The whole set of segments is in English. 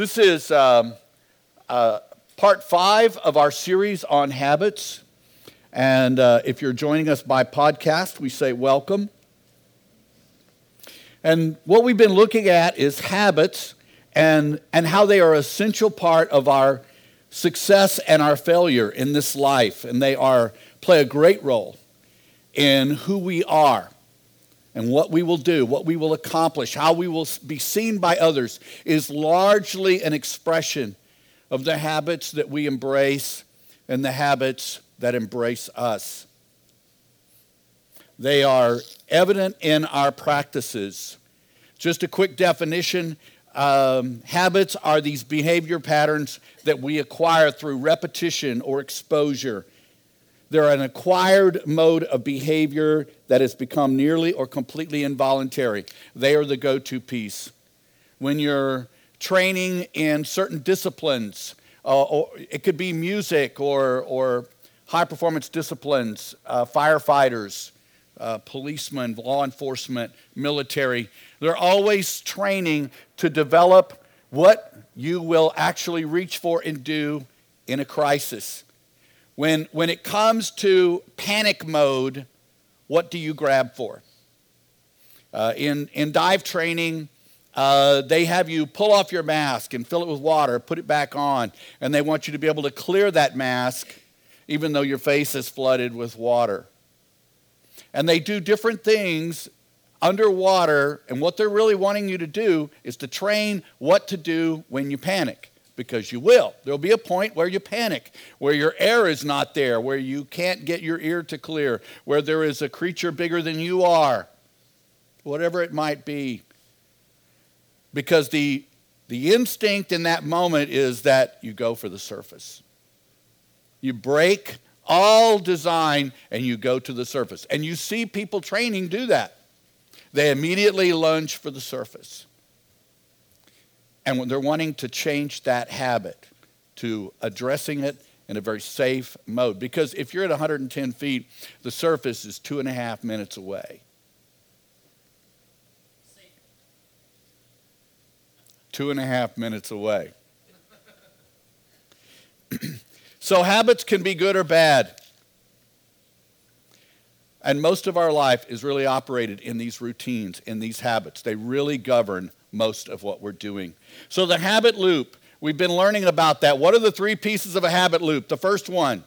This is um, uh, part five of our series on habits. And uh, if you're joining us by podcast, we say welcome. And what we've been looking at is habits and, and how they are an essential part of our success and our failure in this life. And they are, play a great role in who we are and what we will do, what we will accomplish, how we will be seen by others is largely an expression of the habits that we embrace and the habits that embrace us. They are evident in our practices. Just a quick definition um, habits are these behavior patterns that we acquire through repetition or exposure they're an acquired mode of behavior that has become nearly or completely involuntary. They are the go to piece. When you're training in certain disciplines, uh, or it could be music or, or high performance disciplines, uh, firefighters, uh, policemen, law enforcement, military, they're always training to develop what you will actually reach for and do in a crisis. When, when it comes to panic mode, what do you grab for? Uh, in, in dive training, uh, they have you pull off your mask and fill it with water, put it back on, and they want you to be able to clear that mask even though your face is flooded with water. And they do different things underwater, and what they're really wanting you to do is to train what to do when you panic because you will. There'll be a point where you panic, where your air is not there, where you can't get your ear to clear, where there is a creature bigger than you are, whatever it might be. Because the, the instinct in that moment is that you go for the surface. You break all design and you go to the surface. And you see people training do that. They immediately lunge for the surface. And they're wanting to change that habit to addressing it in a very safe mode. Because if you're at 110 feet, the surface is two and a half minutes away. Two and a half minutes away. so habits can be good or bad. And most of our life is really operated in these routines, in these habits. They really govern most of what we're doing. So, the habit loop, we've been learning about that. What are the three pieces of a habit loop? The first one,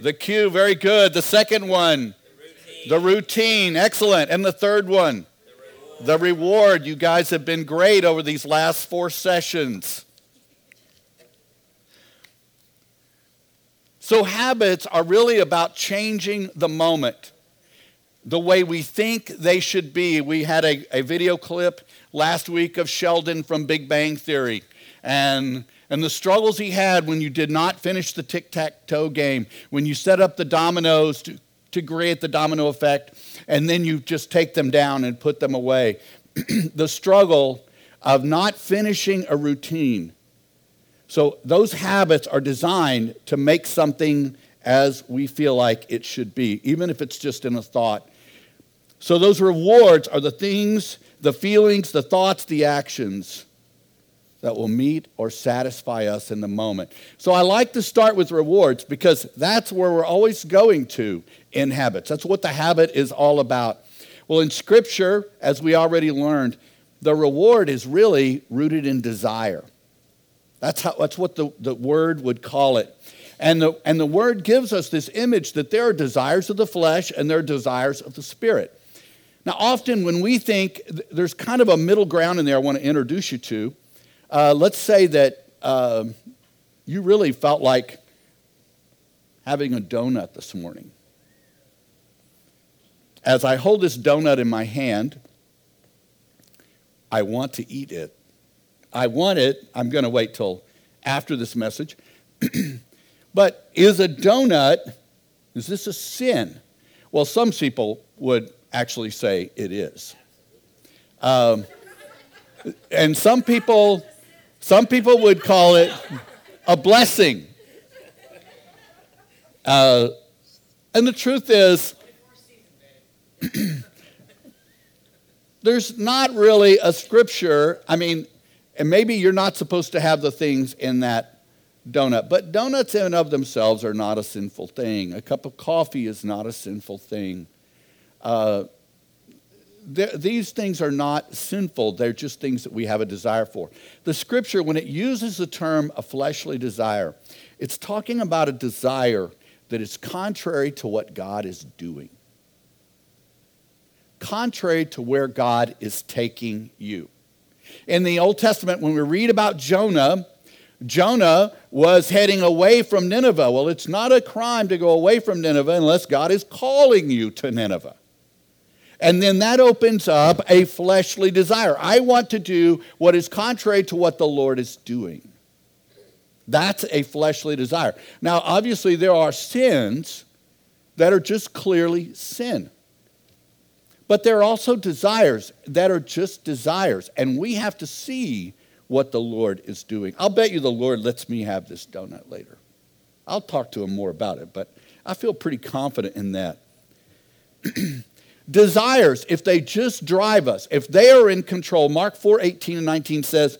the cue, very good. The second one, the routine. the routine, excellent. And the third one, the reward. the reward. You guys have been great over these last four sessions. So, habits are really about changing the moment, the way we think they should be. We had a, a video clip last week of Sheldon from Big Bang Theory and, and the struggles he had when you did not finish the tic tac toe game, when you set up the dominoes to, to create the domino effect, and then you just take them down and put them away. the struggle of not finishing a routine. So, those habits are designed to make something as we feel like it should be, even if it's just in a thought. So, those rewards are the things the feelings, the thoughts, the actions that will meet or satisfy us in the moment. So I like to start with rewards because that's where we're always going to in habits. That's what the habit is all about. Well, in Scripture, as we already learned, the reward is really rooted in desire. That's, how, that's what the, the word would call it. And the, and the word gives us this image that there are desires of the flesh and there are desires of the spirit. Now, often when we think there's kind of a middle ground in there I want to introduce you to, uh, let's say that uh, you really felt like having a donut this morning. As I hold this donut in my hand, I want to eat it. I want it. I'm going to wait till after this message. but is a donut, is this a sin? Well, some people would actually say it is. Um, and some people, some people would call it a blessing. Uh, and the truth is, there's not really a scripture. I mean, And maybe you're not supposed to have the things in that donut, but donuts in and of themselves are not a sinful thing. A cup of coffee is not a sinful thing. Uh, these things are not sinful, they're just things that we have a desire for. The scripture, when it uses the term a fleshly desire, it's talking about a desire that is contrary to what God is doing, contrary to where God is taking you. In the Old Testament, when we read about Jonah, Jonah was heading away from Nineveh. Well, it's not a crime to go away from Nineveh unless God is calling you to Nineveh. And then that opens up a fleshly desire. I want to do what is contrary to what the Lord is doing. That's a fleshly desire. Now, obviously, there are sins that are just clearly sin. But there are also desires that are just desires. And we have to see what the Lord is doing. I'll bet you the Lord lets me have this donut later. I'll talk to him more about it, but I feel pretty confident in that. desires if they just drive us if they are in control mark 4 18 and 19 says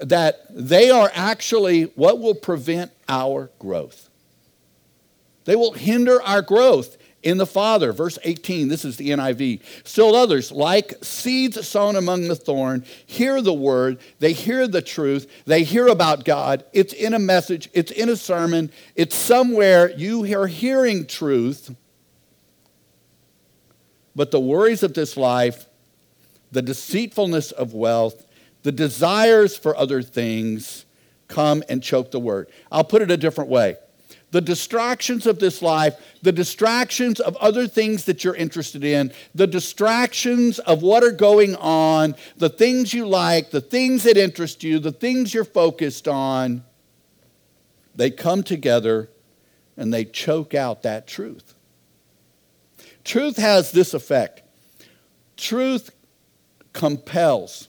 that they are actually what will prevent our growth they will hinder our growth in the Father. Verse 18, this is the NIV. Still others, like seeds sown among the thorn, hear the word, they hear the truth, they hear about God. It's in a message, it's in a sermon, it's somewhere you are hearing truth. But the worries of this life, the deceitfulness of wealth, the desires for other things come and choke the word. I'll put it a different way the distractions of this life, the distractions of other things that you're interested in, the distractions of what are going on, the things you like, the things that interest you, the things you're focused on, they come together and they choke out that truth. Truth has this effect truth compels,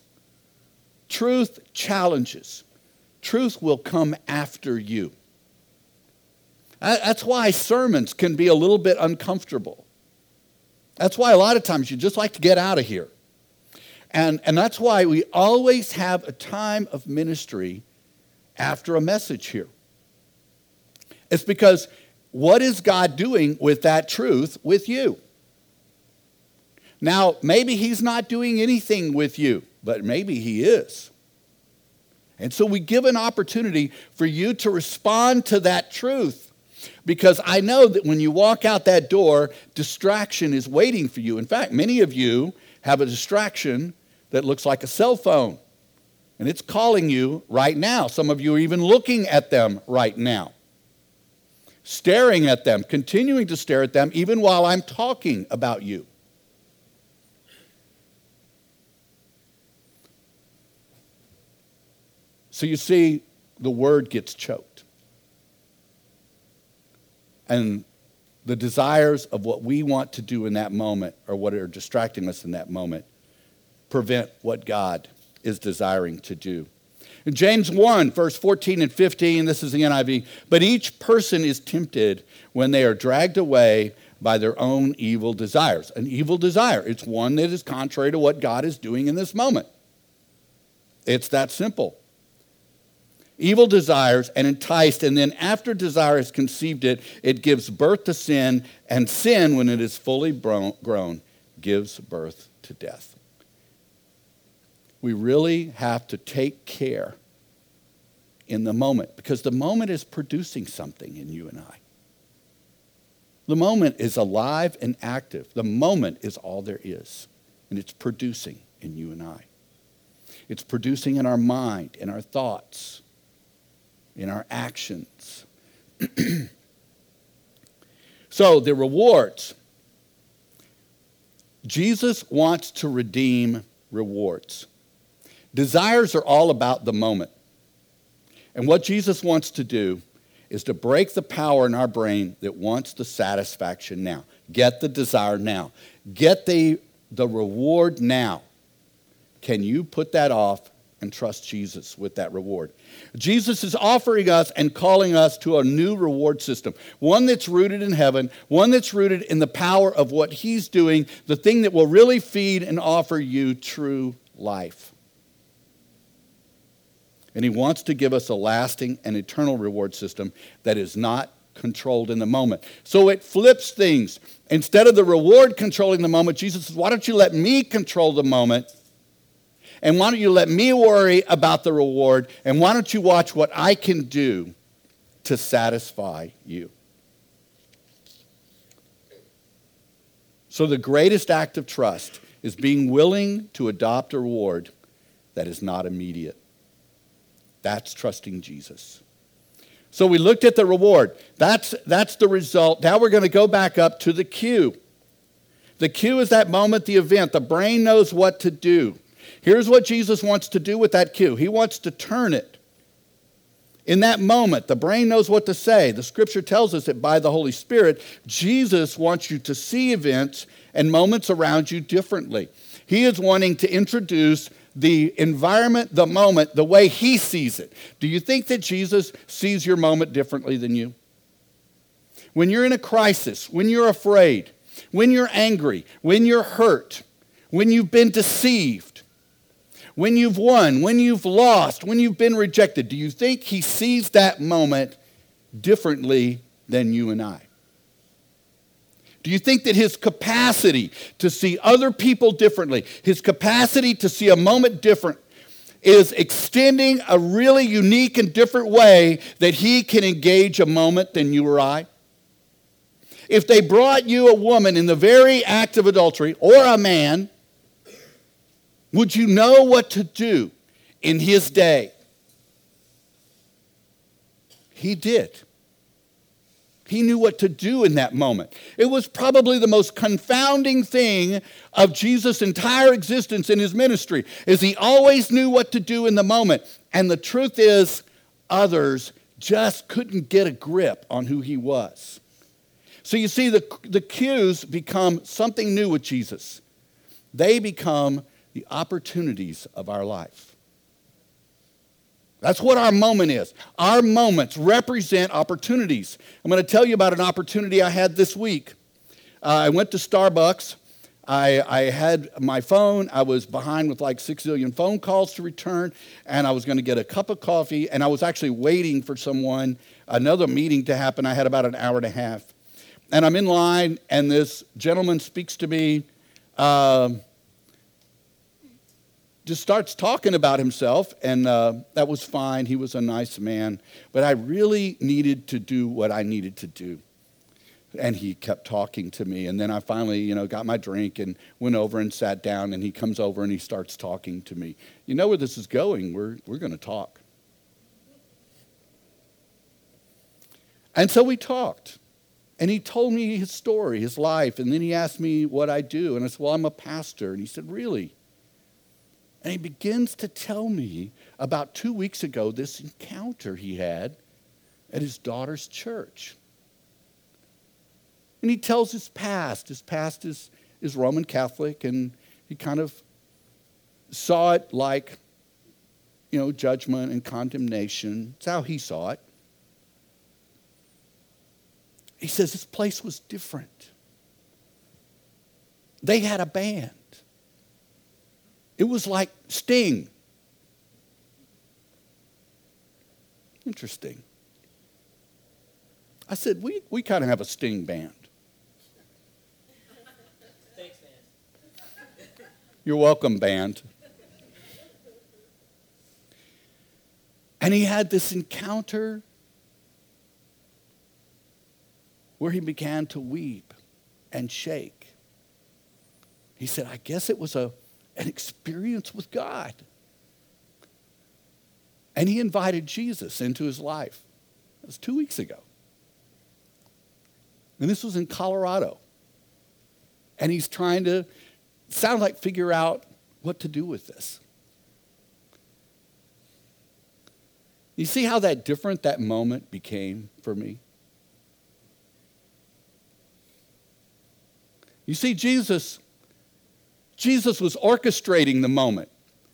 truth challenges, truth will come after you. That's why sermons can be a little bit uncomfortable. That's why a lot of times you just like to get out of here. And, and that's why we always have a time of ministry after a message here. It's because what is God doing with that truth with you? Now, maybe He's not doing anything with you, but maybe He is. And so we give an opportunity for you to respond to that truth because I know that when you walk out that door, distraction is waiting for you. In fact, many of you have a distraction that looks like a cell phone, and it's calling you right now. Some of you are even looking at them right now, staring at them, continuing to stare at them, even while I'm talking about you. So you see, the word gets choked and the desires of what we want to do in that moment or what are distracting us in that moment prevent what God is desiring to do. James 1, verse 14 and 15, this is the NIV, but each person is tempted when they are dragged away by their own evil desires. An evil desire, it's one that is contrary to what God is doing in this moment. It's that simple evil desires and enticed, and then after desire has conceived it, it gives birth to sin, and sin, when it is fully grown, gives birth to death. We really have to take care in the moment because the moment is producing something in you and I. The moment is alive and active. The moment is all there is, and it's producing in you and I. It's producing in our mind, in our thoughts, in our actions. so, the rewards. Jesus wants to redeem rewards. Desires are all about the moment. And what Jesus wants to do is to break the power in our brain that wants the satisfaction now. Get the desire now. Get the, the reward now. Can you put that off and trust Jesus with that reward. Jesus is offering us and calling us to a new reward system, one that's rooted in heaven, one that's rooted in the power of what He's doing, the thing that will really feed and offer you true life. And He wants to give us a lasting and eternal reward system that is not controlled in the moment. So it flips things. Instead of the reward controlling the moment, Jesus says, Why don't you let me control the moment? And why don't you let me worry about the reward? And why don't you watch what I can do to satisfy you? So, the greatest act of trust is being willing to adopt a reward that is not immediate. That's trusting Jesus. So we looked at the reward. That's, that's the result. Now we're going to go back up to the cue. The cue is that moment, the event. The brain knows what to do. Here's what Jesus wants to do with that cue He wants to turn it. In that moment, the brain knows what to say. The scripture tells us that by the Holy Spirit, Jesus wants you to see events and moments around you differently. He is wanting to introduce the environment, the moment, the way he sees it. Do you think that Jesus sees your moment differently than you? When you're in a crisis, when you're afraid, when you're angry, when you're hurt, when you've been deceived, when you've won, when you've lost, when you've been rejected, do you think he sees that moment differently than you and I? Do you think that his capacity to see other people differently, his capacity to see a moment different, is extending a really unique and different way that he can engage a moment than you or I? If they brought you a woman in the very act of adultery or a man, would you know what to do in his day? He did. He knew what to do in that moment. It was probably the most confounding thing of Jesus' entire existence in his ministry is he always knew what to do in the moment. And the truth is others just couldn't get a grip on who he was. So you see the the cues become something new with Jesus. They become the opportunities of our life. That's what our moment is. Our moments represent opportunities. I'm going to tell you about an opportunity I had this week. Uh, I went to Starbucks. I, I, had my phone. I was behind with like six zillion phone calls to return, and I was going to get a cup of coffee, and I was actually waiting for someone, another meeting to happen. I had about an hour and a half. And I'm in line, and this gentleman speaks to me. Um, just starts talking about himself, and uh, that was fine. He was a nice man. But I really needed to do what I needed to do. And he kept talking to me. And then I finally, you know, got my drink and went over and sat down. And he comes over and he starts talking to me. You know where this is going. We're, we're going to talk. And so we talked. And he told me his story, his life. And then he asked me what I do. And I said, Well, I'm a pastor. And he said, Really? And he begins to tell me about two weeks ago this encounter he had at his daughter's church. And he tells his past. His past is, is Roman Catholic, and he kind of saw it like, you know, judgment and condemnation. It's how he saw it. He says this place was different. They had a band. It was like Sting. Interesting. I said, we, we kind of have a Sting band. Thanks, man. You're welcome, band. And he had this encounter where he began to weep and shake. He said, I guess it was a an experience with God. And he invited Jesus into his life. That was two weeks ago. And this was in Colorado. And he's trying to, sound like, figure out what to do with this. You see how that different that moment became for me? You see, Jesus Jesus was orchestrating the moment.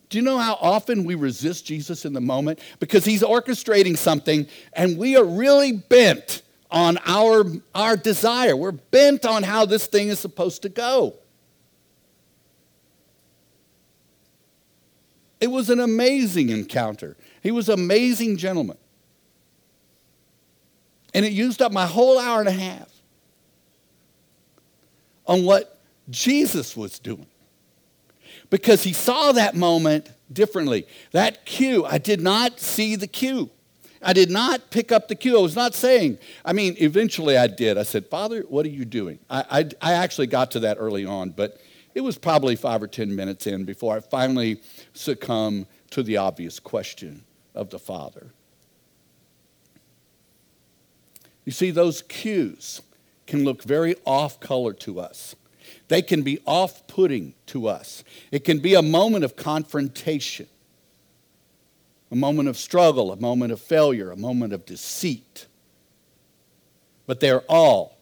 Do you know how often we resist Jesus in the moment? Because he's orchestrating something and we are really bent on our, our desire. We're bent on how this thing is supposed to go. It was an amazing encounter. He was an amazing gentleman. And it used up my whole hour and a half on what Jesus was doing. Because he saw that moment differently. That cue, I did not see the cue. I did not pick up the cue. I was not saying, I mean, eventually I did. I said, Father, what are you doing? I, I, I actually got to that early on, but it was probably five or 10 minutes in before I finally succumbed to the obvious question of the Father. You see, those cues can look very off color to us. They can be off putting to us. It can be a moment of confrontation, a moment of struggle, a moment of failure, a moment of deceit. But they're all,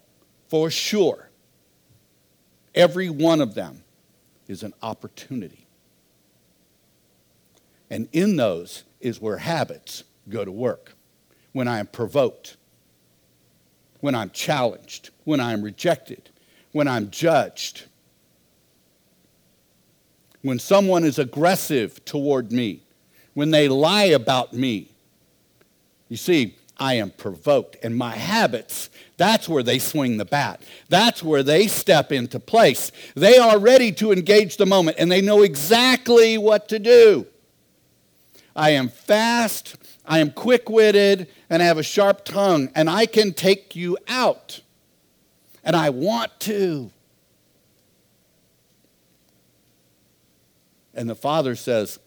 for sure, every one of them is an opportunity. And in those is where habits go to work. When I am provoked, when I'm challenged, when I'm rejected, when I'm judged, when someone is aggressive toward me, when they lie about me. You see, I am provoked. And my habits, that's where they swing the bat. That's where they step into place. They are ready to engage the moment and they know exactly what to do. I am fast, I am quick witted, and I have a sharp tongue, and I can take you out. And I want to. And the father says,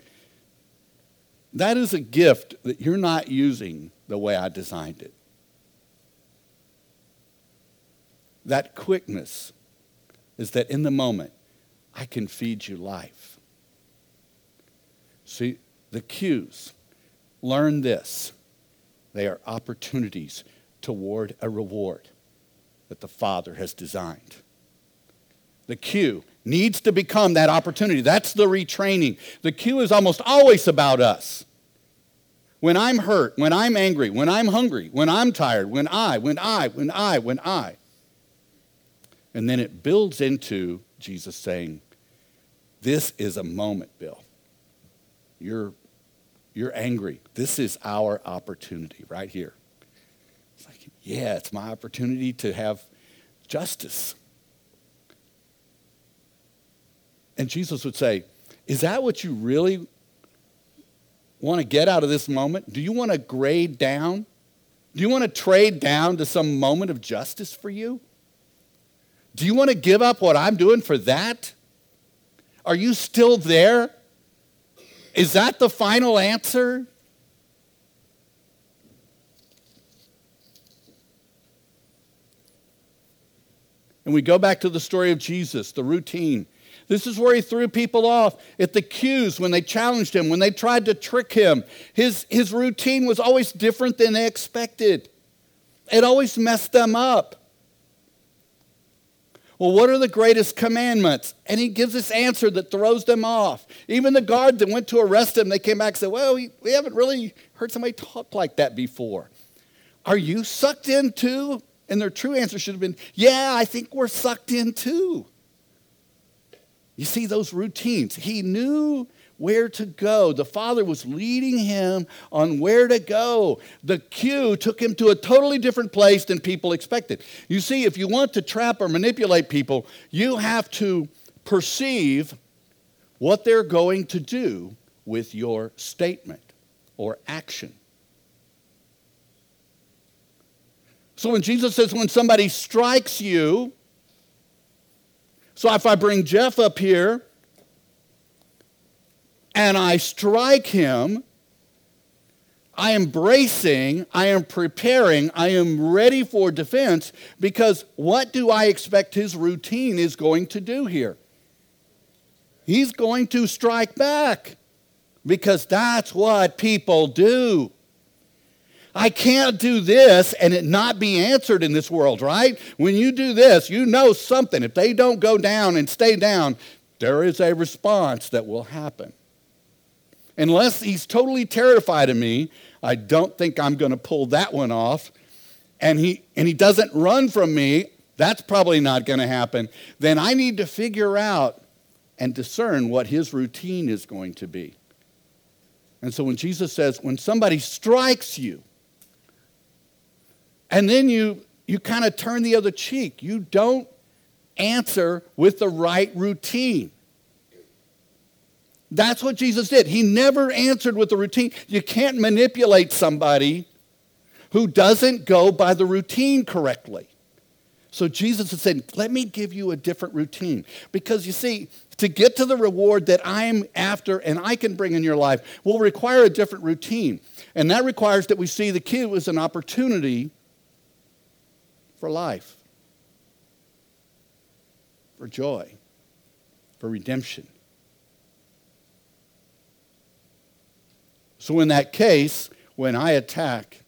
That is a gift that you're not using the way I designed it. That quickness is that in the moment, I can feed you life. See, the cues. Learn this. They are opportunities toward a reward that the Father has designed. The cue needs to become that opportunity. That's the retraining. The cue is almost always about us. When I'm hurt, when I'm angry, when I'm hungry, when I'm tired, when I, when I, when I, when I. And then it builds into Jesus saying, This is a moment, Bill. You're you're angry. This is our opportunity right here. Yeah, it's my opportunity to have justice. And Jesus would say, Is that what you really want to get out of this moment? Do you want to grade down? Do you want to trade down to some moment of justice for you? Do you want to give up what I'm doing for that? Are you still there? Is that the final answer? And we go back to the story of Jesus, the routine. This is where he threw people off at the cues when they challenged him, when they tried to trick him. His, his routine was always different than they expected, it always messed them up. Well, what are the greatest commandments? And he gives this answer that throws them off. Even the guard that went to arrest him, they came back and said, Well, we, we haven't really heard somebody talk like that before. Are you sucked in too? And their true answer should have been, Yeah, I think we're sucked in too. You see those routines. He knew where to go. The Father was leading him on where to go. The cue took him to a totally different place than people expected. You see, if you want to trap or manipulate people, you have to perceive what they're going to do with your statement or action. So when Jesus says, when somebody strikes you, so if I bring Jeff up here and I strike him, I am bracing, I am preparing, I am ready for defense because what do I expect his routine is going to do here? He's going to strike back because that's what people do. I can't do this and it not be answered in this world, right? When you do this, you know something. If they don't go down and stay down, there is a response that will happen. Unless he's totally terrified of me, I don't think I'm going to pull that one off. And he, and he doesn't run from me, that's probably not going to happen. Then I need to figure out and discern what his routine is going to be. And so when Jesus says, when somebody strikes you, and then you, you kind of turn the other cheek, you don't answer with the right routine. That's what Jesus did. He never answered with the routine. You can't manipulate somebody who doesn't go by the routine correctly. So Jesus is saying, Let me give you a different routine. Because you see, to get to the reward that I'm after and I can bring in your life will require a different routine. And that requires that we see the cue as an opportunity for life, for joy, for redemption. So, in that case, when I attack,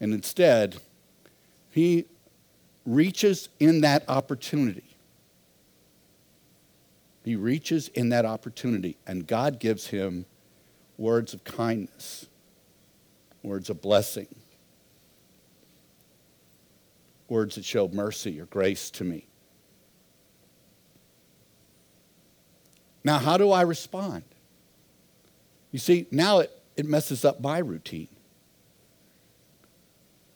and instead, he reaches in that opportunity. He reaches in that opportunity, and God gives him words of kindness, words of blessing, words that show mercy or grace to me. Now, how do I respond? You see, now it it messes up my routine.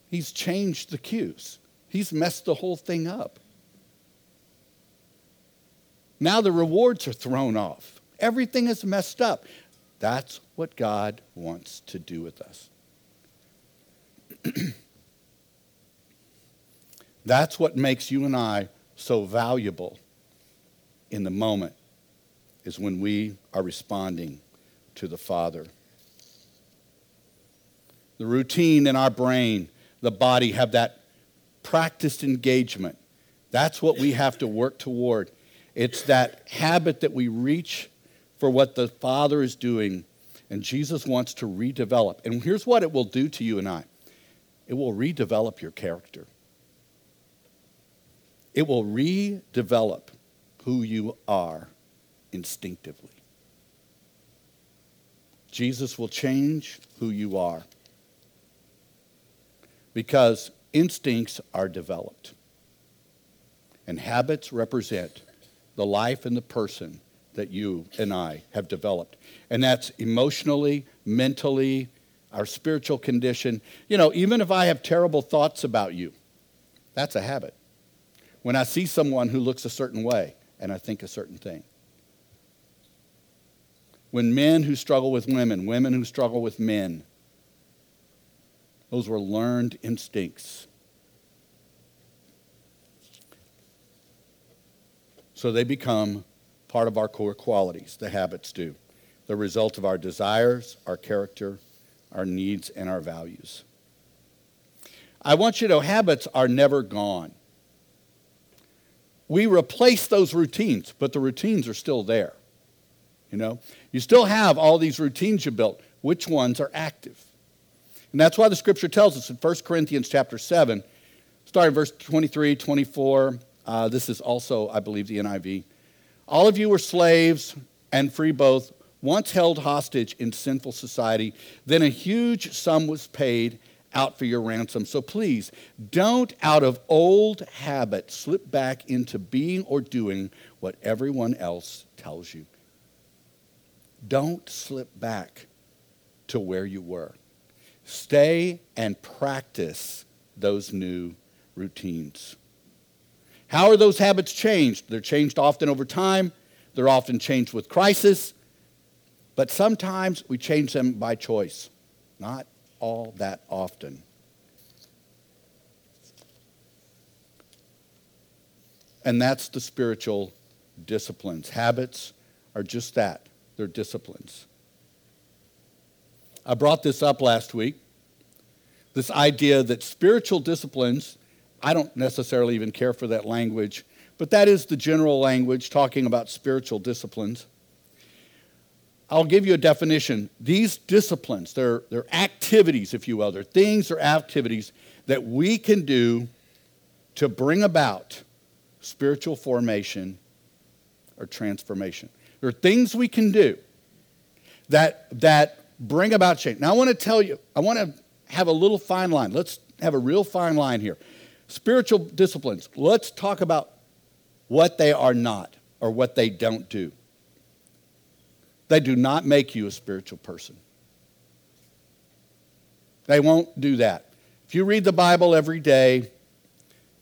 He's changed the cues, he's messed the whole thing up. Now the rewards are thrown off. Everything is messed up. That's what God wants to do with us. That's what makes you and I so valuable in the moment, is when we are responding to the Father the routine in our brain, the body have that practiced engagement. That's what we have to work toward. It's that habit that we reach for what the Father is doing, and Jesus wants to redevelop. And here's what it will do to you and I it will redevelop your character, it will redevelop who you are instinctively. Jesus will change who you are because instincts are developed. And habits represent the life and the person that you and I have developed. And that's emotionally, mentally, our spiritual condition. You know, even if I have terrible thoughts about you, that's a habit. When I see someone who looks a certain way and I think a certain thing. When men who struggle with women, women who struggle with men, those were learned instincts. So they become part of our core qualities, the habits do. The result of our desires, our character, our needs, and our values. I want you to know habits are never gone. We replace those routines, but the routines are still there. You know, you still have all these routines you built. Which ones are active? And that's why the scripture tells us in 1 Corinthians chapter 7, starting verse 23, 24. Uh, this is also, I believe, the NIV. All of you were slaves and free both, once held hostage in sinful society. Then a huge sum was paid out for your ransom. So please, don't out of old habit slip back into being or doing what everyone else tells you. Don't slip back to where you were. Stay and practice those new routines. How are those habits changed? They're changed often over time, they're often changed with crisis, but sometimes we change them by choice, not all that often. And that's the spiritual disciplines. Habits are just that they're disciplines. I brought this up last week this idea that spiritual disciplines, I don't necessarily even care for that language, but that is the general language talking about spiritual disciplines. I'll give you a definition. These disciplines, they're, they're activities, if you will, they're things or activities that we can do to bring about spiritual formation or transformation. There are things we can do that, that bring about change. Now, I want to tell you, I want to have a little fine line. Let's have a real fine line here. Spiritual disciplines, let's talk about what they are not or what they don't do. They do not make you a spiritual person. They won't do that. If you read the Bible every day,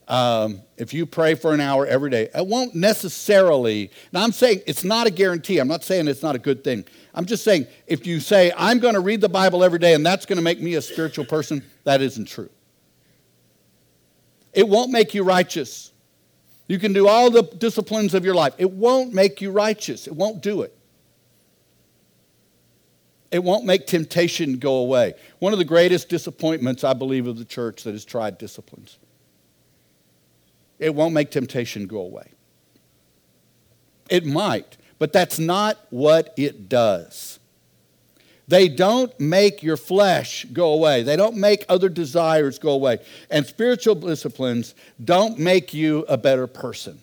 um, if you pray for an hour every day, it won't necessarily. Now, I'm saying it's not a guarantee. I'm not saying it's not a good thing. I'm just saying if you say, I'm going to read the Bible every day and that's going to make me a spiritual person, that isn't true. It won't make you righteous. You can do all the disciplines of your life, it won't make you righteous. It won't do it. It won't make temptation go away. One of the greatest disappointments, I believe, of the church that has tried disciplines it won't make temptation go away. It might, but that's not what it does. They don't make your flesh go away. They don't make other desires go away. And spiritual disciplines don't make you a better person.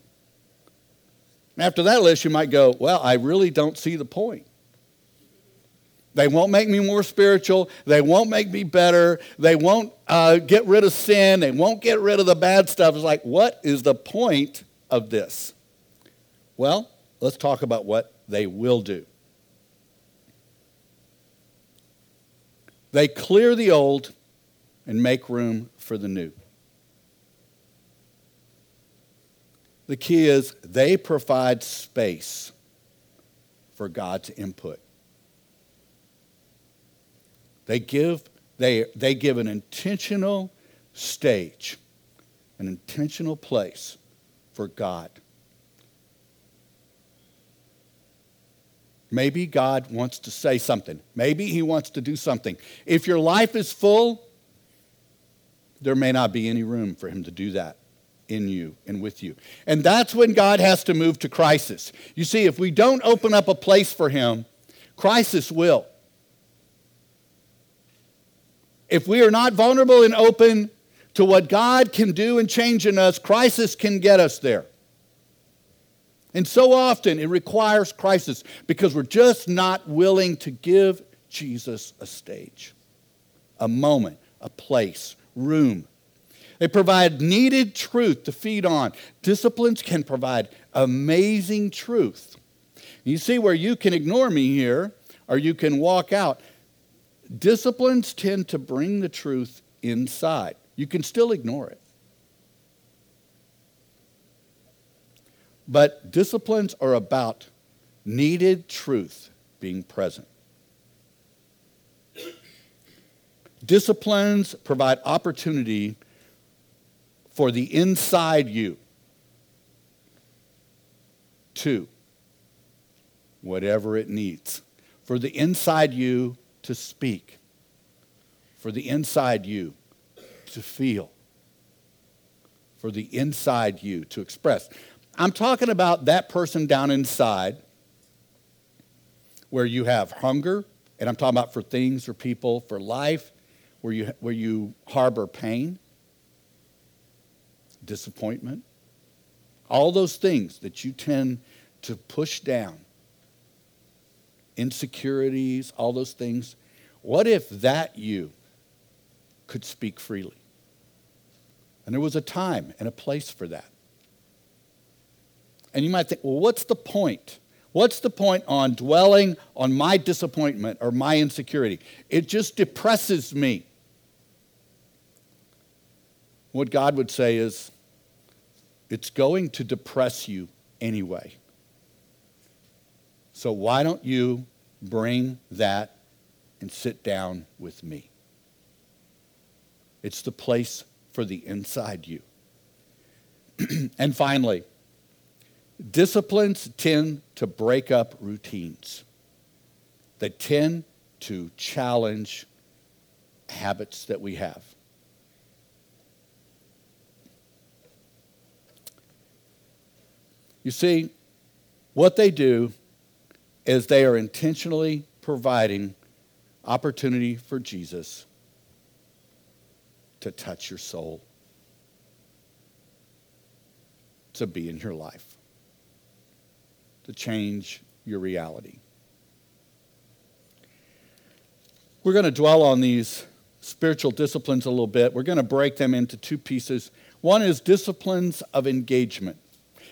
After that list, you might go, Well, I really don't see the point. They won't make me more spiritual. They won't make me better. They won't uh, get rid of sin. They won't get rid of the bad stuff. It's like, what is the point of this? Well, let's talk about what they will do. They clear the old and make room for the new. The key is they provide space for God's input. They give, they, they give an intentional stage, an intentional place for God. Maybe God wants to say something. Maybe He wants to do something. If your life is full, there may not be any room for Him to do that in you and with you. And that's when God has to move to crisis. You see, if we don't open up a place for Him, crisis will. If we are not vulnerable and open to what God can do and change in us, crisis can get us there. And so often it requires crisis because we're just not willing to give Jesus a stage, a moment, a place, room. They provide needed truth to feed on. Disciplines can provide amazing truth. You see where you can ignore me here or you can walk out. Disciplines tend to bring the truth inside. You can still ignore it. But disciplines are about needed truth being present. Disciplines provide opportunity for the inside you to whatever it needs. For the inside you to speak, for the inside you to feel, for the inside you to express. I'm talking about that person down inside where you have hunger, and I'm talking about for things or people, for life, where you, where you harbor pain, disappointment, all those things that you tend to push down insecurities, all those things. What if that you could speak freely? And there was a time and a place for that. And you might think, well, what's the point? What's the point on dwelling on my disappointment or my insecurity? It just depresses me. What God would say is, it's going to depress you anyway. So why don't you bring that and sit down with me? It's the place for the inside you. and finally, disciplines tend to break up routines. They tend to challenge habits that we have. You see, what they do is they are intentionally providing opportunity for Jesus to touch your soul, to be in your life, to change your reality. We're going to dwell on these spiritual disciplines a little bit. We're going to break them into two pieces. One is disciplines of engagement.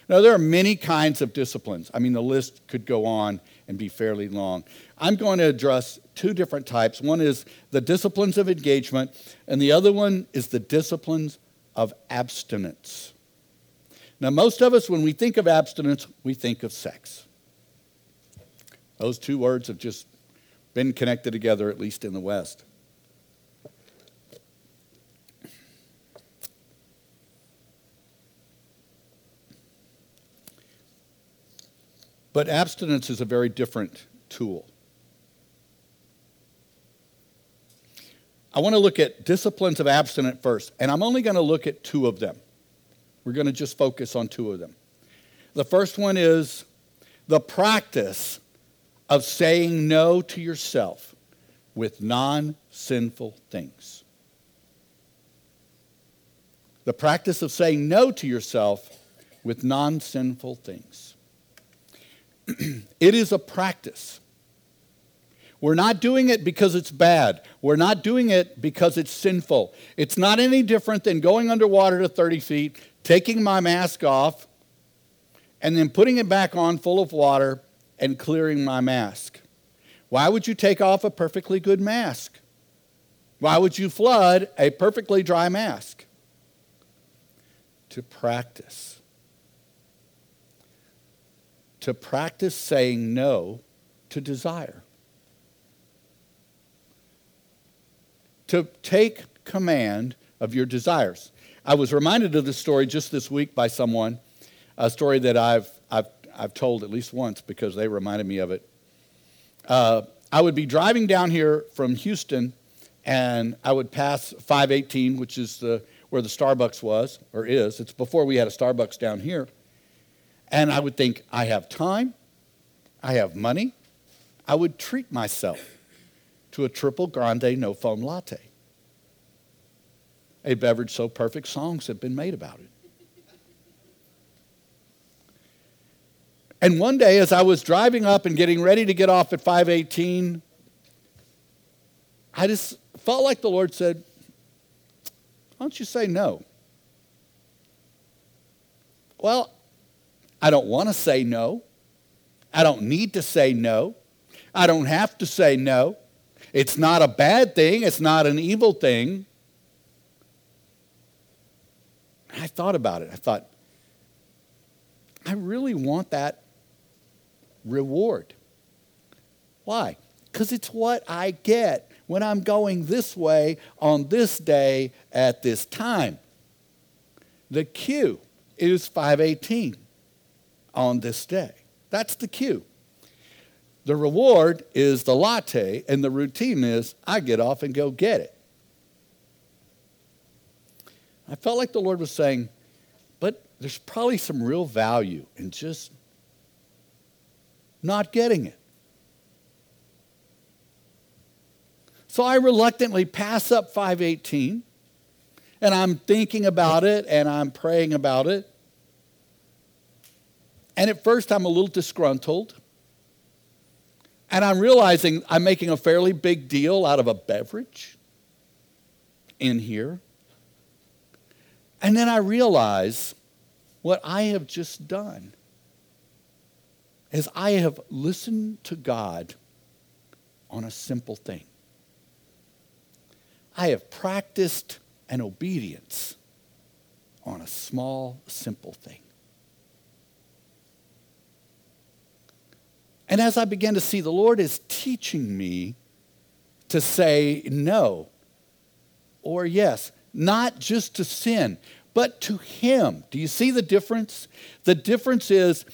Now, there are many kinds of disciplines. I mean, the list could go on and be fairly long. I'm going to address two different types. One is the disciplines of engagement, and the other one is the disciplines of abstinence. Now, most of us, when we think of abstinence, we think of sex. Those two words have just been connected together, at least in the West. But abstinence is a very different tool. I want to look at disciplines of abstinence first, and I'm only going to look at two of them. We're going to just focus on two of them. The first one is the practice of saying no to yourself with non sinful things. The practice of saying no to yourself with non sinful things. It is a practice. We're not doing it because it's bad. We're not doing it because it's sinful. It's not any different than going underwater to 30 feet, taking my mask off, and then putting it back on full of water and clearing my mask. Why would you take off a perfectly good mask? Why would you flood a perfectly dry mask? To practice to practice saying no to desire. To take command of your desires. I was reminded of this story just this week by someone, a story that I've, I've, I've told at least once because they reminded me of it. Uh, I would be driving down here from Houston, and I would pass 518, which is the, where the Starbucks was, or is. It's before we had a Starbucks down here. And I would think, I have time, I have money, I would treat myself to a triple grande no foam latte. A beverage so perfect, songs have been made about it. And one day, as I was driving up and getting ready to get off at 518, I just felt like the Lord said, Why don't you say no? Well, I don't want to say no. I don't need to say no. I don't have to say no. It's not a bad thing, it's not an evil thing. I thought about it. I thought, I really want that reward. Why? Because it's what I get when I'm going this way on this day at this time. The cue is 518 on this day. That's the cue. The reward is the latte, and the routine is I get off and go get it. I felt like the Lord was saying, but there's probably some real value in just not getting it. So I reluctantly pass up 518 and I'm thinking about it and I'm praying about it. And at first, I'm a little disgruntled. And I'm realizing I'm making a fairly big deal out of a beverage in here. And then I realize what I have just done is I have listened to God on a simple thing. I have practiced an obedience on a small, simple thing. And as I began to see, the Lord is teaching me to say no or yes, not just to sin, but to Him. Do you see the difference? The difference is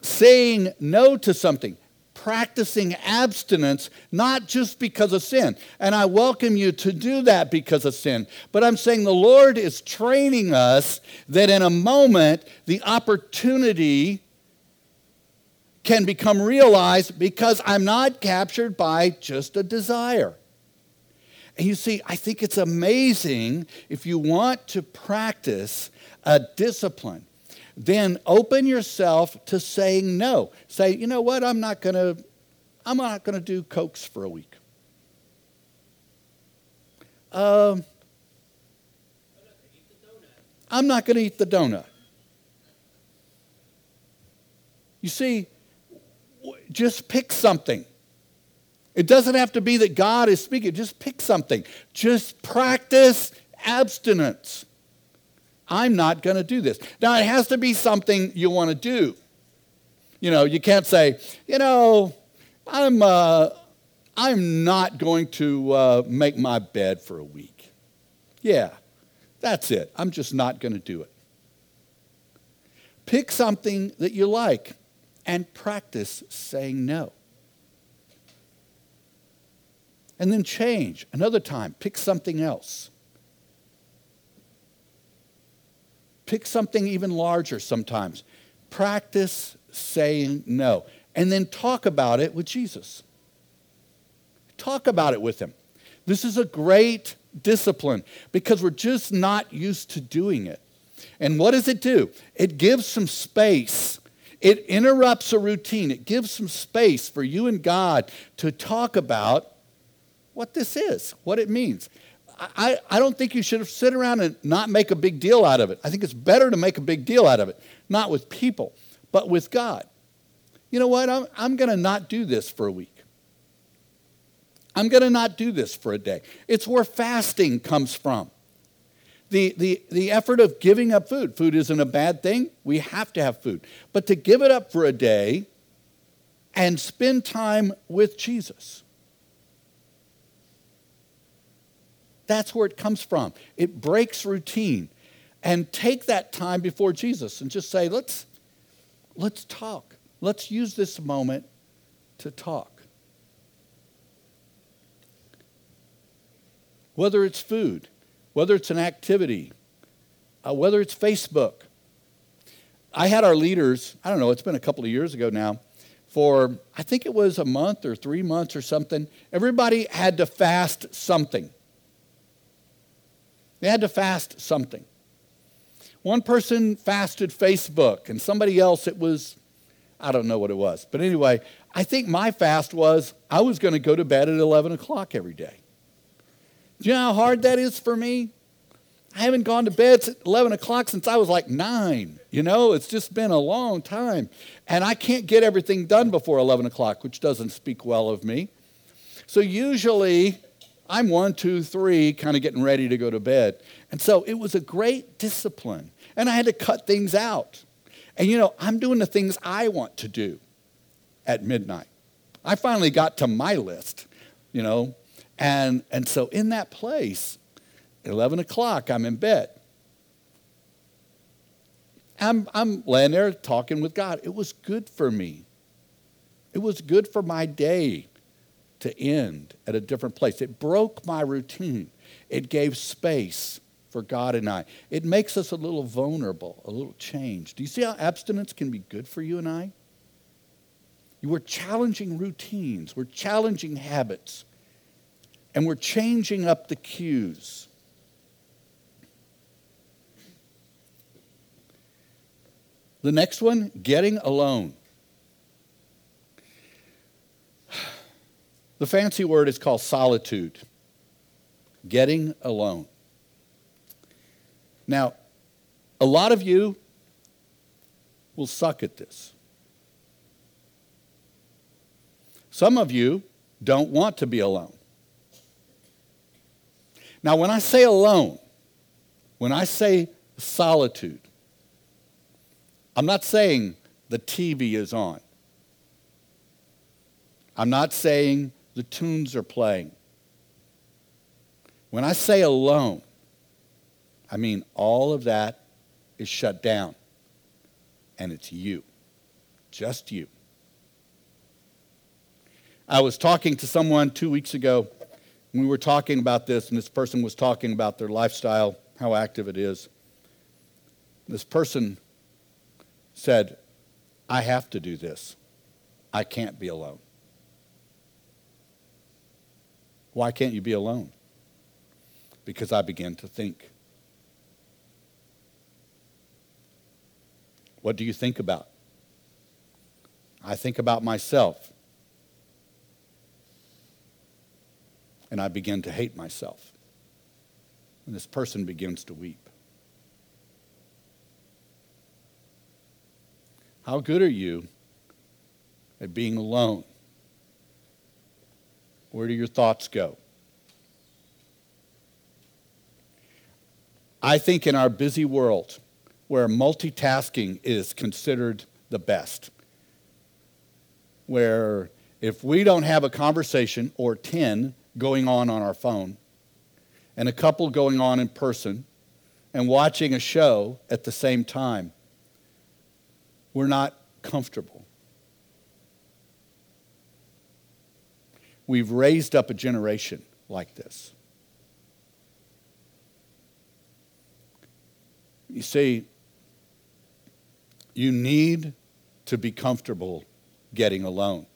saying no to something, practicing abstinence, not just because of sin. And I welcome you to do that because of sin. But I'm saying the Lord is training us that in a moment, the opportunity can become realized because I'm not captured by just a desire. And you see, I think it's amazing if you want to practice a discipline, then open yourself to saying no. Say, you know what, I'm not going to I'm not going to do cokes for a week. Um, I'm not going to eat the donut. You see, just pick something. It doesn't have to be that God is speaking, just pick something. Just practice abstinence. I'm not going to do this. Now, it has to be something you want to do. You know, you can't say, you know, I'm, uh, I'm not going to uh, make my bed for a week. Yeah, that's it. I'm just not going to do it. Pick something that you like and practice saying no. And then change. Another time, pick something else. Pick something even larger sometimes. Practice saying no. And then talk about it with Jesus. Talk about it with him. This is a great discipline because we're just not used to doing it. And what does it do? It gives some space. It interrupts a routine. It gives some space for you and God to talk about what this is, what it means. I, I don't think you should sit around and not make a big deal out of it. I think it's better to make a big deal out of it, not with people, but with God. You know what? I'm, I'm going to not do this for a week. I'm going to not do this for a day. It's where fasting comes from. The, the, the effort of giving up food. Food isn't a bad thing. We have to have food. But to give it up for a day and spend time with Jesus. That's where it comes from. It breaks routine. And take that time before Jesus and just say, let's, let's talk. Let's use this moment to talk. whether it's food, whether it's an activity, uh, whether it's Facebook. I had our leaders, I don't know, it's been a couple of years ago now, for I think it was a month or three months or something. Everybody had to fast something. They had to fast something. One person fasted Facebook, and somebody else, it was, I don't know what it was. But anyway, I think my fast was I was going to go to bed at 11 o'clock every day. Do you know how hard that is for me? I haven't gone to bed at 11 o'clock since I was like nine. You know, it's just been a long time. And I can't get everything done before 11 o'clock, which doesn't speak well of me. So usually I'm one, two, three, kind of getting ready to go to bed. And so it was a great discipline. And I had to cut things out. And you know, I'm doing the things I want to do at midnight. I finally got to my list, you know, and, and so in that place, 11 o'clock, I'm in bed. I'm, I'm laying there talking with God. It was good for me. It was good for my day to end at a different place. It broke my routine. It gave space for God and I. It makes us a little vulnerable, a little changed. Do you see how abstinence can be good for you and I? You are challenging routines, we're challenging habits and we're changing up the cues. The next one, getting alone. The fancy word is called solitude. Getting alone. Now, a lot of you will suck at this. Some of you don't want to be alone. Now, when I say alone, when I say solitude, I'm not saying the TV is on. I'm not saying the tunes are playing. When I say alone, I mean all of that is shut down. And it's you, just you. I was talking to someone two weeks ago we were talking about this, and this person was talking about their lifestyle, how active it is. This person said, I have to do this. I can't be alone. Why can't you be alone? Because I began to think. What do you think about? I think about myself. And I begin to hate myself. And this person begins to weep. How good are you at being alone? Where do your thoughts go? I think in our busy world, where multitasking is considered the best, where if we don't have a conversation or 10 going on on our phone and a couple going on in person and watching a show at the same time, we're not comfortable. We've raised up a generation like this. You see, you need to be comfortable getting alone.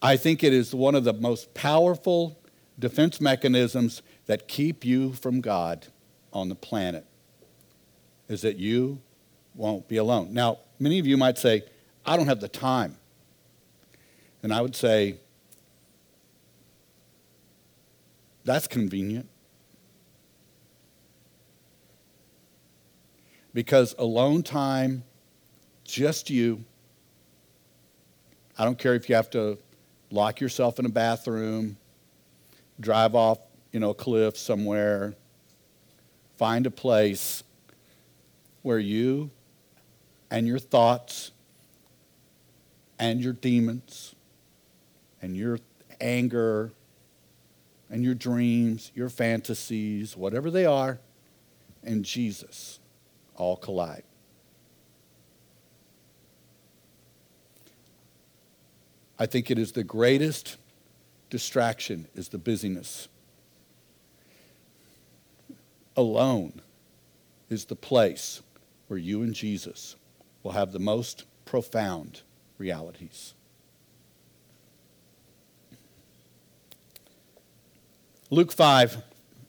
I think it is one of the most powerful defense mechanisms that keep you from God on the planet is that you won't be alone. Now, many of you might say, I don't have the time. And I would say, that's convenient. Because alone time, just you, I don't care if you have to lock yourself in a bathroom, drive off, you know, a cliff somewhere, find a place where you and your thoughts and your demons and your anger and your dreams, your fantasies, whatever they are, and Jesus all collide. I think it is the greatest distraction is the busyness. Alone is the place where you and Jesus will have the most profound realities. Luke 5,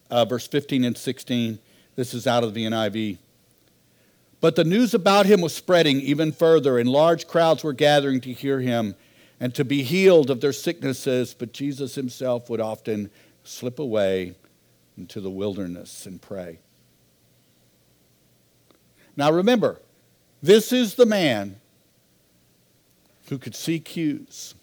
uh, verse 15 and 16. This is out of the NIV. But the news about him was spreading even further, and large crowds were gathering to hear him and to be healed of their sicknesses. But Jesus himself would often slip away into the wilderness and pray. Now remember, this is the man who could see cues.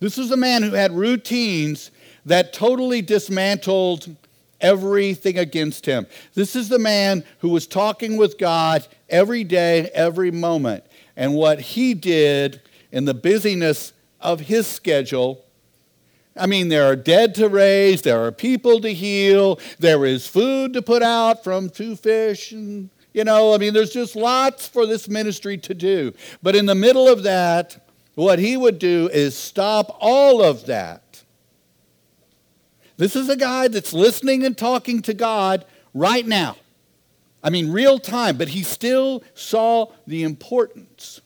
This is a man who had routines that totally dismantled everything against him. This is the man who was talking with God every day, every moment. And what he did in the busyness of his schedule. I mean, there are dead to raise, there are people to heal, there is food to put out from two fish, and, you know, I mean, there's just lots for this ministry to do. But in the middle of that, what he would do is stop all of that. This is a guy that's listening and talking to God right now. I mean, real time, but he still saw the importance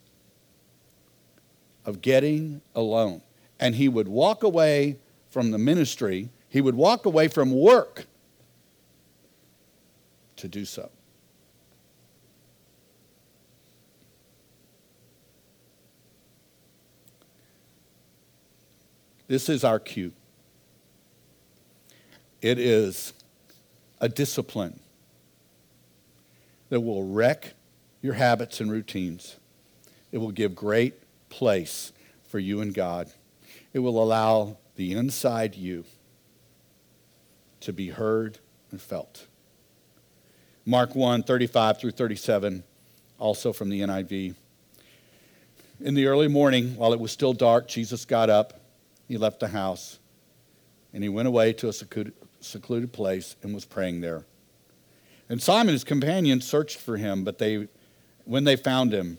of getting alone. And he would walk away from the ministry, he would walk away from work to do so. This is our cue. It is a discipline that will wreck your habits and routines. It will give great place for you and God. It will allow the inside you to be heard and felt. Mark 1 35 through 37, also from the NIV. In the early morning, while it was still dark, Jesus got up, he left the house, and he went away to a secluded place and was praying there. And Simon and his companions searched for him, but they, when they found him,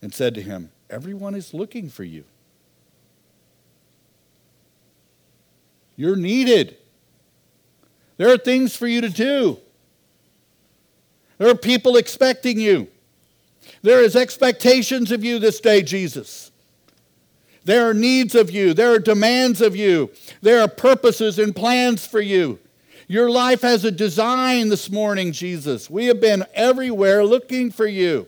and said to him, Everyone is looking for you. You're needed. There are things for you to do. There are people expecting you. There is expectations of you this day, Jesus. There are needs of you. There are demands of you. There are purposes and plans for you. Your life has a design this morning, Jesus. We have been everywhere looking for you.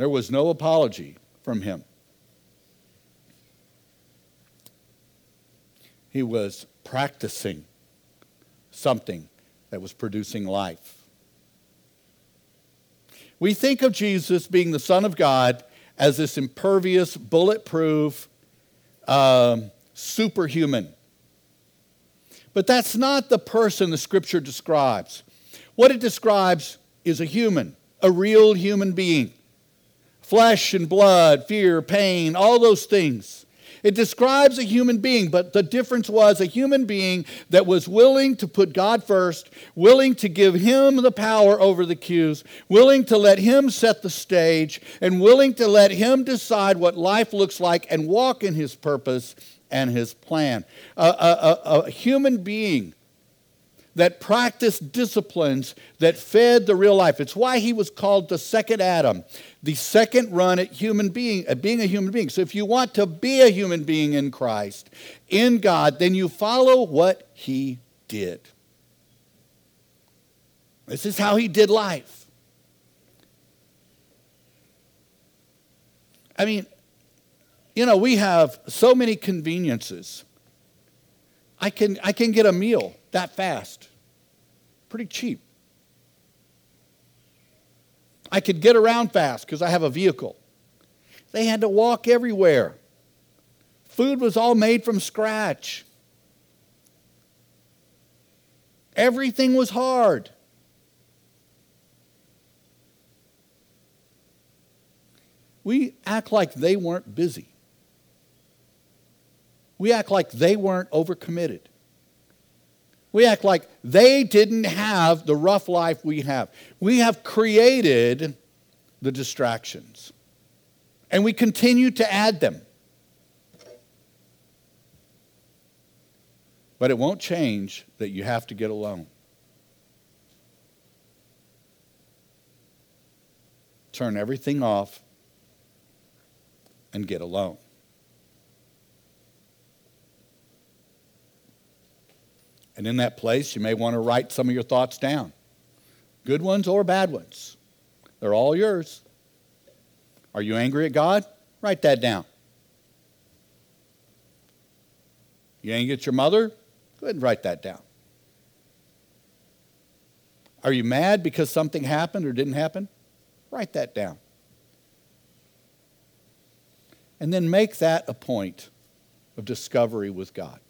There was no apology from him. He was practicing something that was producing life. We think of Jesus being the Son of God as this impervious, bulletproof, um, superhuman. But that's not the person the scripture describes. What it describes is a human, a real human being. Flesh and blood, fear, pain, all those things. It describes a human being, but the difference was a human being that was willing to put God first, willing to give Him the power over the cues, willing to let Him set the stage, and willing to let Him decide what life looks like and walk in His purpose and His plan. A, a, a, a human being that practiced disciplines that fed the real life. It's why he was called the second Adam, the second run at human being, at being a human being. So if you want to be a human being in Christ, in God, then you follow what he did. This is how he did life. I mean, you know, we have so many conveniences. I can, I can get a meal that fast. Pretty cheap. I could get around fast because I have a vehicle. They had to walk everywhere. Food was all made from scratch. Everything was hard. We act like they weren't busy. We act like they weren't overcommitted. We act like they didn't have the rough life we have. We have created the distractions, and we continue to add them. But it won't change that you have to get alone. Turn everything off and get alone. And in that place, you may want to write some of your thoughts down good ones or bad ones. They're all yours. Are you angry at God? Write that down. You angry at your mother? Go ahead and write that down. Are you mad because something happened or didn't happen? Write that down. And then make that a point of discovery with God.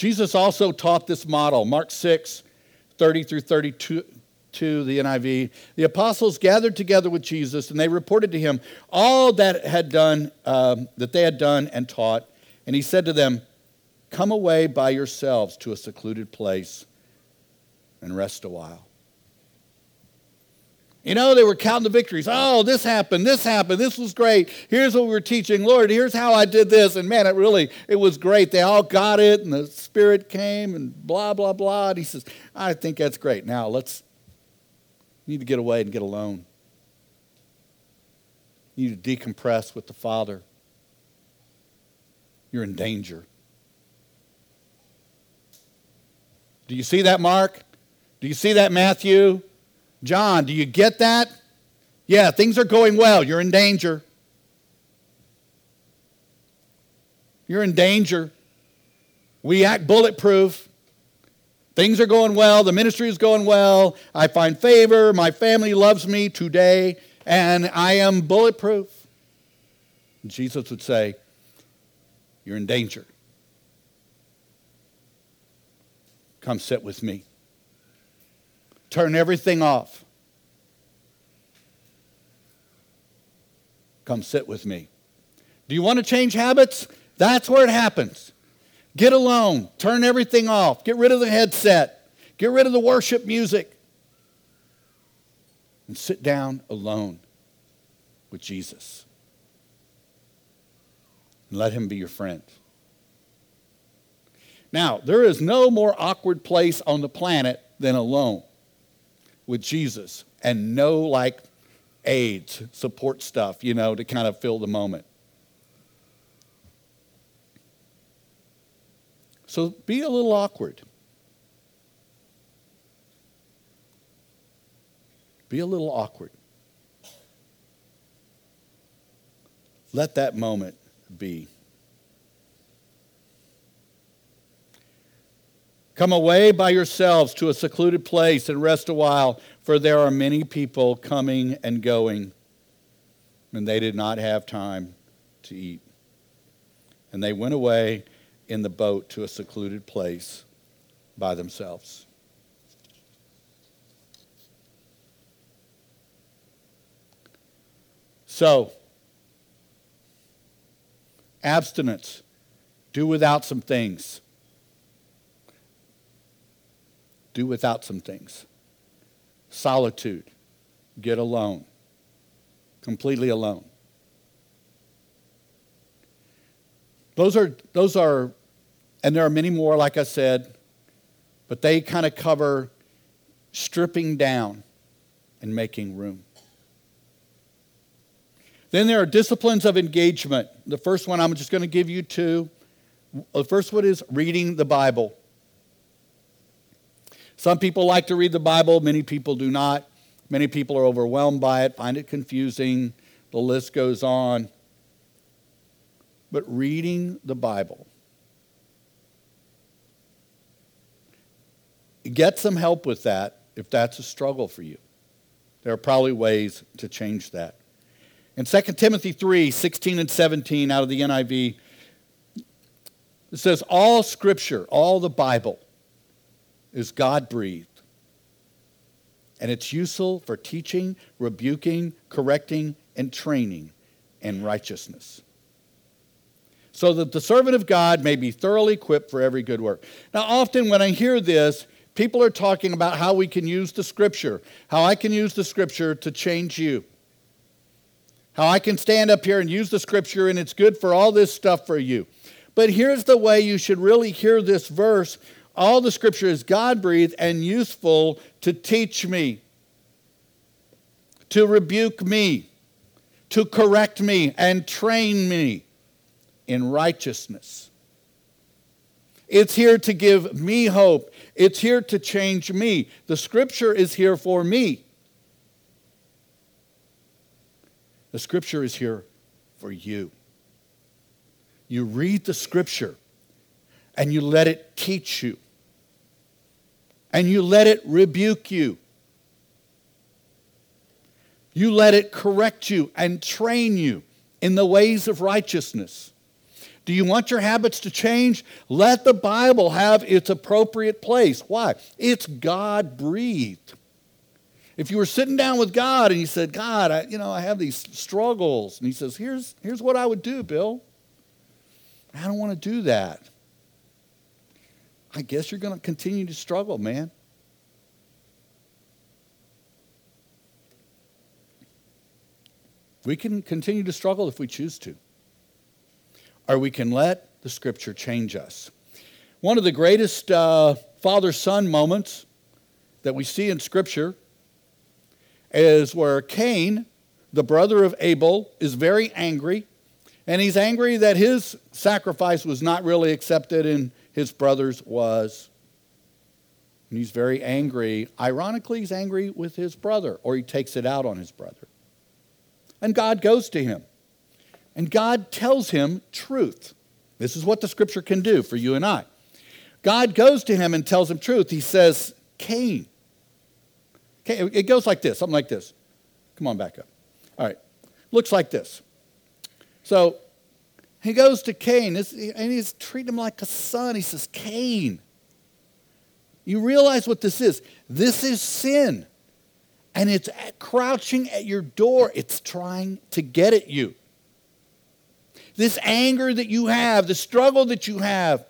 Jesus also taught this model. Mark 6, 30 through 32, to the NIV. The apostles gathered together with Jesus, and they reported to him all that had done, um, that they had done and taught. And he said to them, Come away by yourselves to a secluded place and rest a while. You know, they were counting the victories. Oh, this happened, this happened, this was great. Here's what we were teaching. Lord, here's how I did this. And man, it really, it was great. They all got it, and the Spirit came, and blah, blah, blah. And he says, I think that's great. Now let's, need to get away and get alone. You need to decompress with the Father. You're in danger. Do you see that, Mark? Do you see that, Matthew? John, do you get that? Yeah, things are going well. You're in danger. You're in danger. We act bulletproof. Things are going well. The ministry is going well. I find favor. My family loves me today, and I am bulletproof. Jesus would say, You're in danger. Come sit with me. Turn everything off. Come sit with me. Do you want to change habits? That's where it happens. Get alone. Turn everything off. Get rid of the headset. Get rid of the worship music. And sit down alone with Jesus. And let him be your friend. Now, there is no more awkward place on the planet than alone with Jesus and no like aids, support stuff, you know, to kind of fill the moment. So be a little awkward. Be a little awkward. Let that moment be. Come away by yourselves to a secluded place and rest a while, for there are many people coming and going. And they did not have time to eat. And they went away in the boat to a secluded place by themselves. So, abstinence, do without some things. Do without some things. Solitude, get alone, completely alone. Those are, those are, and there are many more, like I said, but they kind of cover stripping down and making room. Then there are disciplines of engagement. The first one, I'm just going to give you two. The first one is reading the Bible. Some people like to read the Bible, many people do not. Many people are overwhelmed by it, find it confusing. The list goes on. But reading the Bible, get some help with that if that's a struggle for you. There are probably ways to change that. In 2 Timothy 3 16 and 17 out of the NIV, it says, All scripture, all the Bible, is God breathed. And it's useful for teaching, rebuking, correcting, and training in righteousness. So that the servant of God may be thoroughly equipped for every good work. Now, often when I hear this, people are talking about how we can use the scripture, how I can use the scripture to change you. How I can stand up here and use the scripture and it's good for all this stuff for you. But here's the way you should really hear this verse all the scripture is God breathed and useful to teach me, to rebuke me, to correct me, and train me in righteousness. It's here to give me hope. It's here to change me. The scripture is here for me. The scripture is here for you. You read the scripture and you let it teach you, and you let it rebuke you. You let it correct you and train you in the ways of righteousness. Do you want your habits to change? Let the Bible have its appropriate place. Why? It's God breathed. If you were sitting down with God and you said, God, I, you know, I have these struggles, and He says, here's, here's what I would do, Bill. I don't want to do that. I guess you're going to continue to struggle, man. We can continue to struggle if we choose to, or we can let the scripture change us. One of the greatest uh, father son moments that we see in scripture is where Cain, the brother of Abel, is very angry. And he's angry that his sacrifice was not really accepted and his brother's was. And he's very angry. Ironically, he's angry with his brother, or he takes it out on his brother. And God goes to him. And God tells him truth. This is what the scripture can do for you and I. God goes to him and tells him truth. He says, Cain, Okay, it goes like this, something like this. Come on back up. All right. Looks like this. So he goes to Cain and he's treating him like a son. He says, Cain, you realize what this is? This is sin. And it's crouching at your door. It's trying to get at you. This anger that you have, the struggle that you have,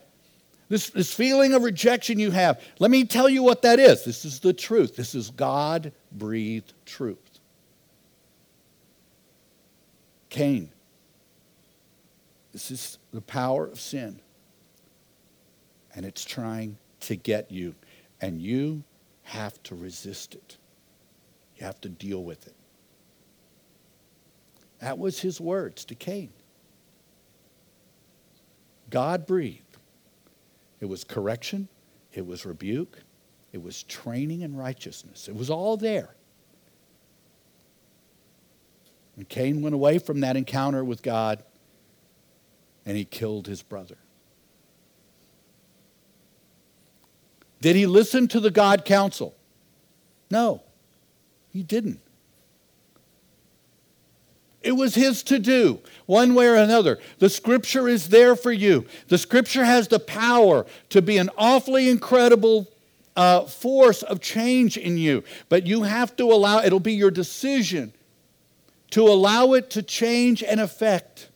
this, this feeling of rejection you have, let me tell you what that is. This is the truth. This is God breathed truth. Cain, this is the power of sin. And it's trying to get you. And you have to resist it, you have to deal with it. That was his words to Cain. God breathed it was correction, it was rebuke, it was training in righteousness. It was all there. And Cain went away from that encounter with God and he killed his brother. Did he listen to the God counsel? No, he didn't. It was his to do, one way or another. The scripture is there for you. The scripture has the power to be an awfully incredible uh, force of change in you, but you have to allow, it'll be your decision to allow it to change and affect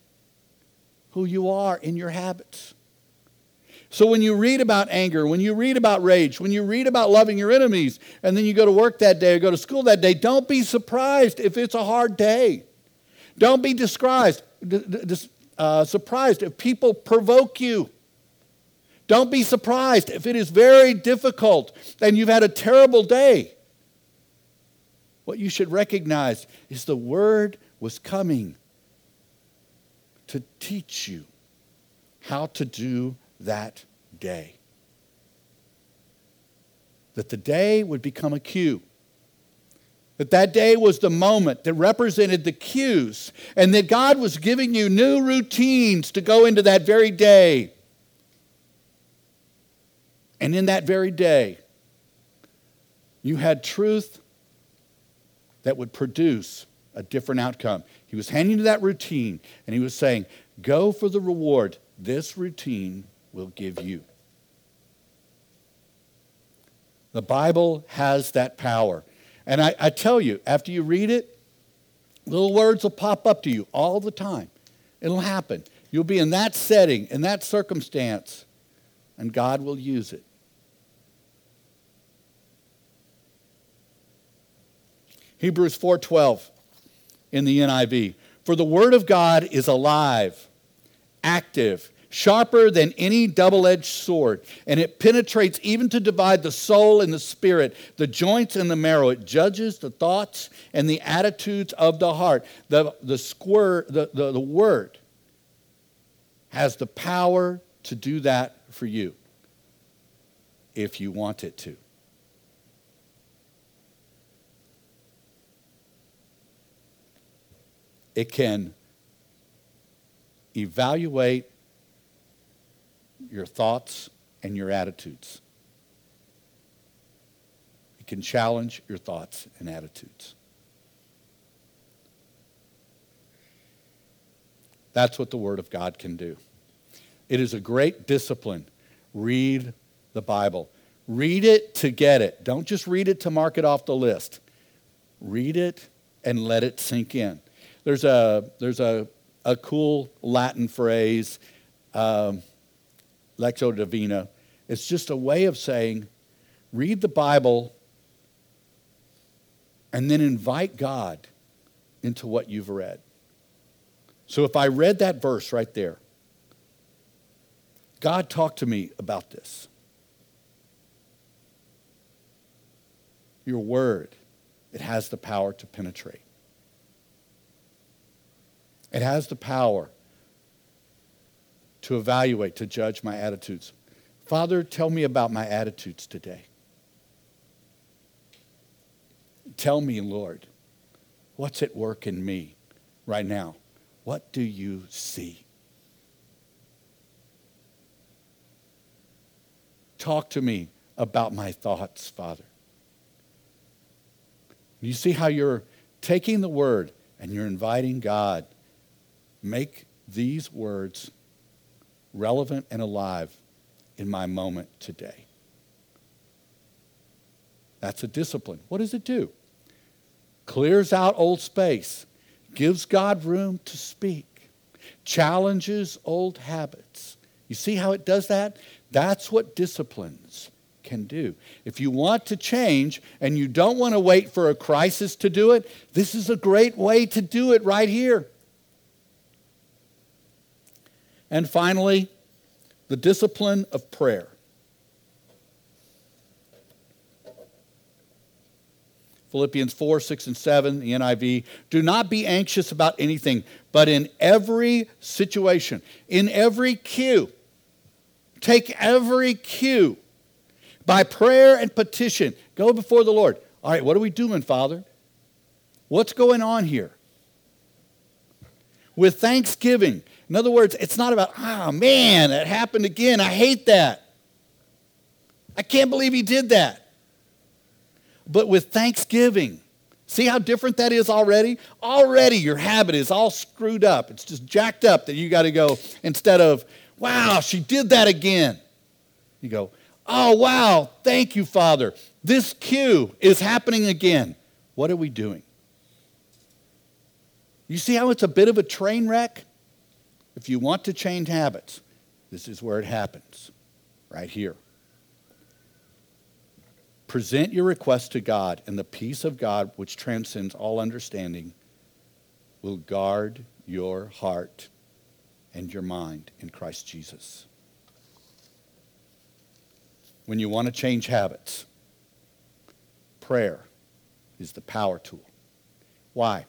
who you are in your habits. So when you read about anger, when you read about rage, when you read about loving your enemies, and then you go to work that day or go to school that day, don't be surprised if it's a hard day. Don't be disguised, uh, surprised if people provoke you. Don't be surprised if it is very difficult and you've had a terrible day. What you should recognize is the word was coming to teach you how to do that day. That the day would become a cue. That that day was the moment that represented the cues, and that God was giving you new routines to go into that very day. And in that very day, you had truth that would produce a different outcome. He was handing to that routine, and he was saying, Go for the reward this routine will give you. The Bible has that power. And I, I, tell you, after you read it, little words will pop up to you all the time. It'll happen. You'll be in that setting, in that circumstance, and God will use it. Hebrews 4:12 in the NIV. For the word of God is alive, active, sharper than any double edged sword, and it penetrates even to divide the soul and the spirit, the joints and the marrow. It judges the thoughts and the attitudes of the heart. The, the, squir, the, the, the word has the power to do that for you if you want it to. It can evaluate your thoughts and your attitudes. It can challenge your thoughts and attitudes. That's what the Word of God can do. It is a great discipline. Read the Bible. Read it to get it. Don't just read it to mark it off the list. Read it and let it sink in. There's a, there's a, a cool Latin phrase. Um, Lectio Divina. It's just a way of saying, read the Bible and then invite God into what you've read. So if I read that verse right there, God talked to me about this. Your word, it has the power to penetrate. It has the power to evaluate, to judge my attitudes. Father, tell me about my attitudes today. Tell me, Lord, what's at work in me right now? What do you see? Talk to me about my thoughts, Father. You see how you're taking the word and you're inviting God. Make these words relevant and alive in my moment today. That's a discipline. What does it do? Clears out old space, gives God room to speak, challenges old habits. You see how it does that? That's what disciplines can do. If you want to change and you don't want to wait for a crisis to do it, this is a great way to do it right here. And finally, the discipline of prayer. Philippians 4, 6, and 7, the NIV. Do not be anxious about anything, but in every situation, in every cue, take every cue by prayer and petition. Go before the Lord. All right, what are we doing, Father? What's going on here? with thanksgiving. In other words, it's not about, oh man, it happened again. I hate that. I can't believe he did that. But with thanksgiving, see how different that is already? Already your habit is all screwed up. It's just jacked up that you got to go, instead of, wow, she did that again. You go, oh, wow, thank you, Father. This cue is happening again. What are we doing? You see how it's a bit of a train wreck? If you want to change habits, this is where it happens, right here. Present your request to God, and the peace of God, which transcends all understanding, will guard your heart and your mind in Christ Jesus. When you want to change habits, prayer is the power tool. Why?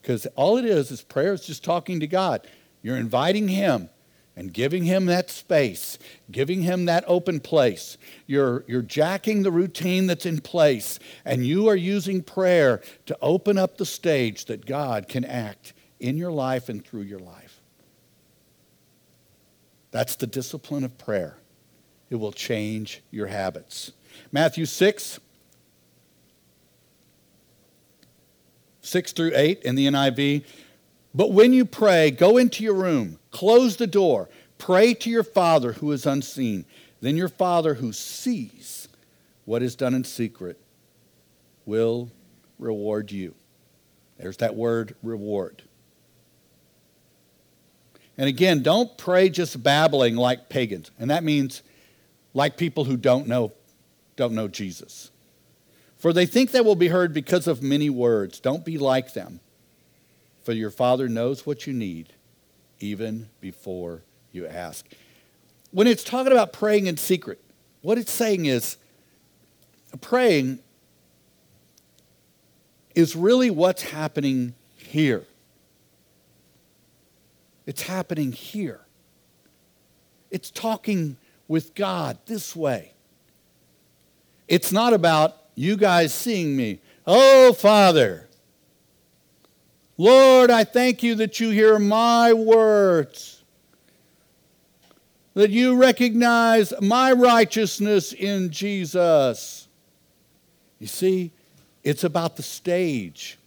Because all it is is prayer is just talking to God. You're inviting Him and giving him that space, giving him that open place. You're, you're jacking the routine that's in place, and you are using prayer to open up the stage that God can act in your life and through your life. That's the discipline of prayer. It will change your habits. Matthew 6, 6 through 8 in the NIV. But when you pray, go into your room Close the door. Pray to your Father who is unseen. Then your Father who sees what is done in secret will reward you. There's that word reward. And again, don't pray just babbling like pagans. And that means like people who don't know don't know Jesus. For they think they will be heard because of many words. Don't be like them. For your Father knows what you need even before you ask. When it's talking about praying in secret, what it's saying is praying is really what's happening here. It's happening here. It's talking with God this way. It's not about you guys seeing me. Oh, Father, Lord, I thank you that you hear my words, that you recognize my righteousness in Jesus. You see, it's about the stage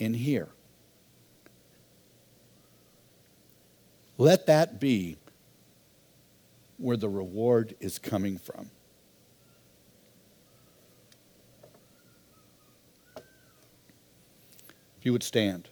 in here. Let that be where the reward is coming from. You would stand.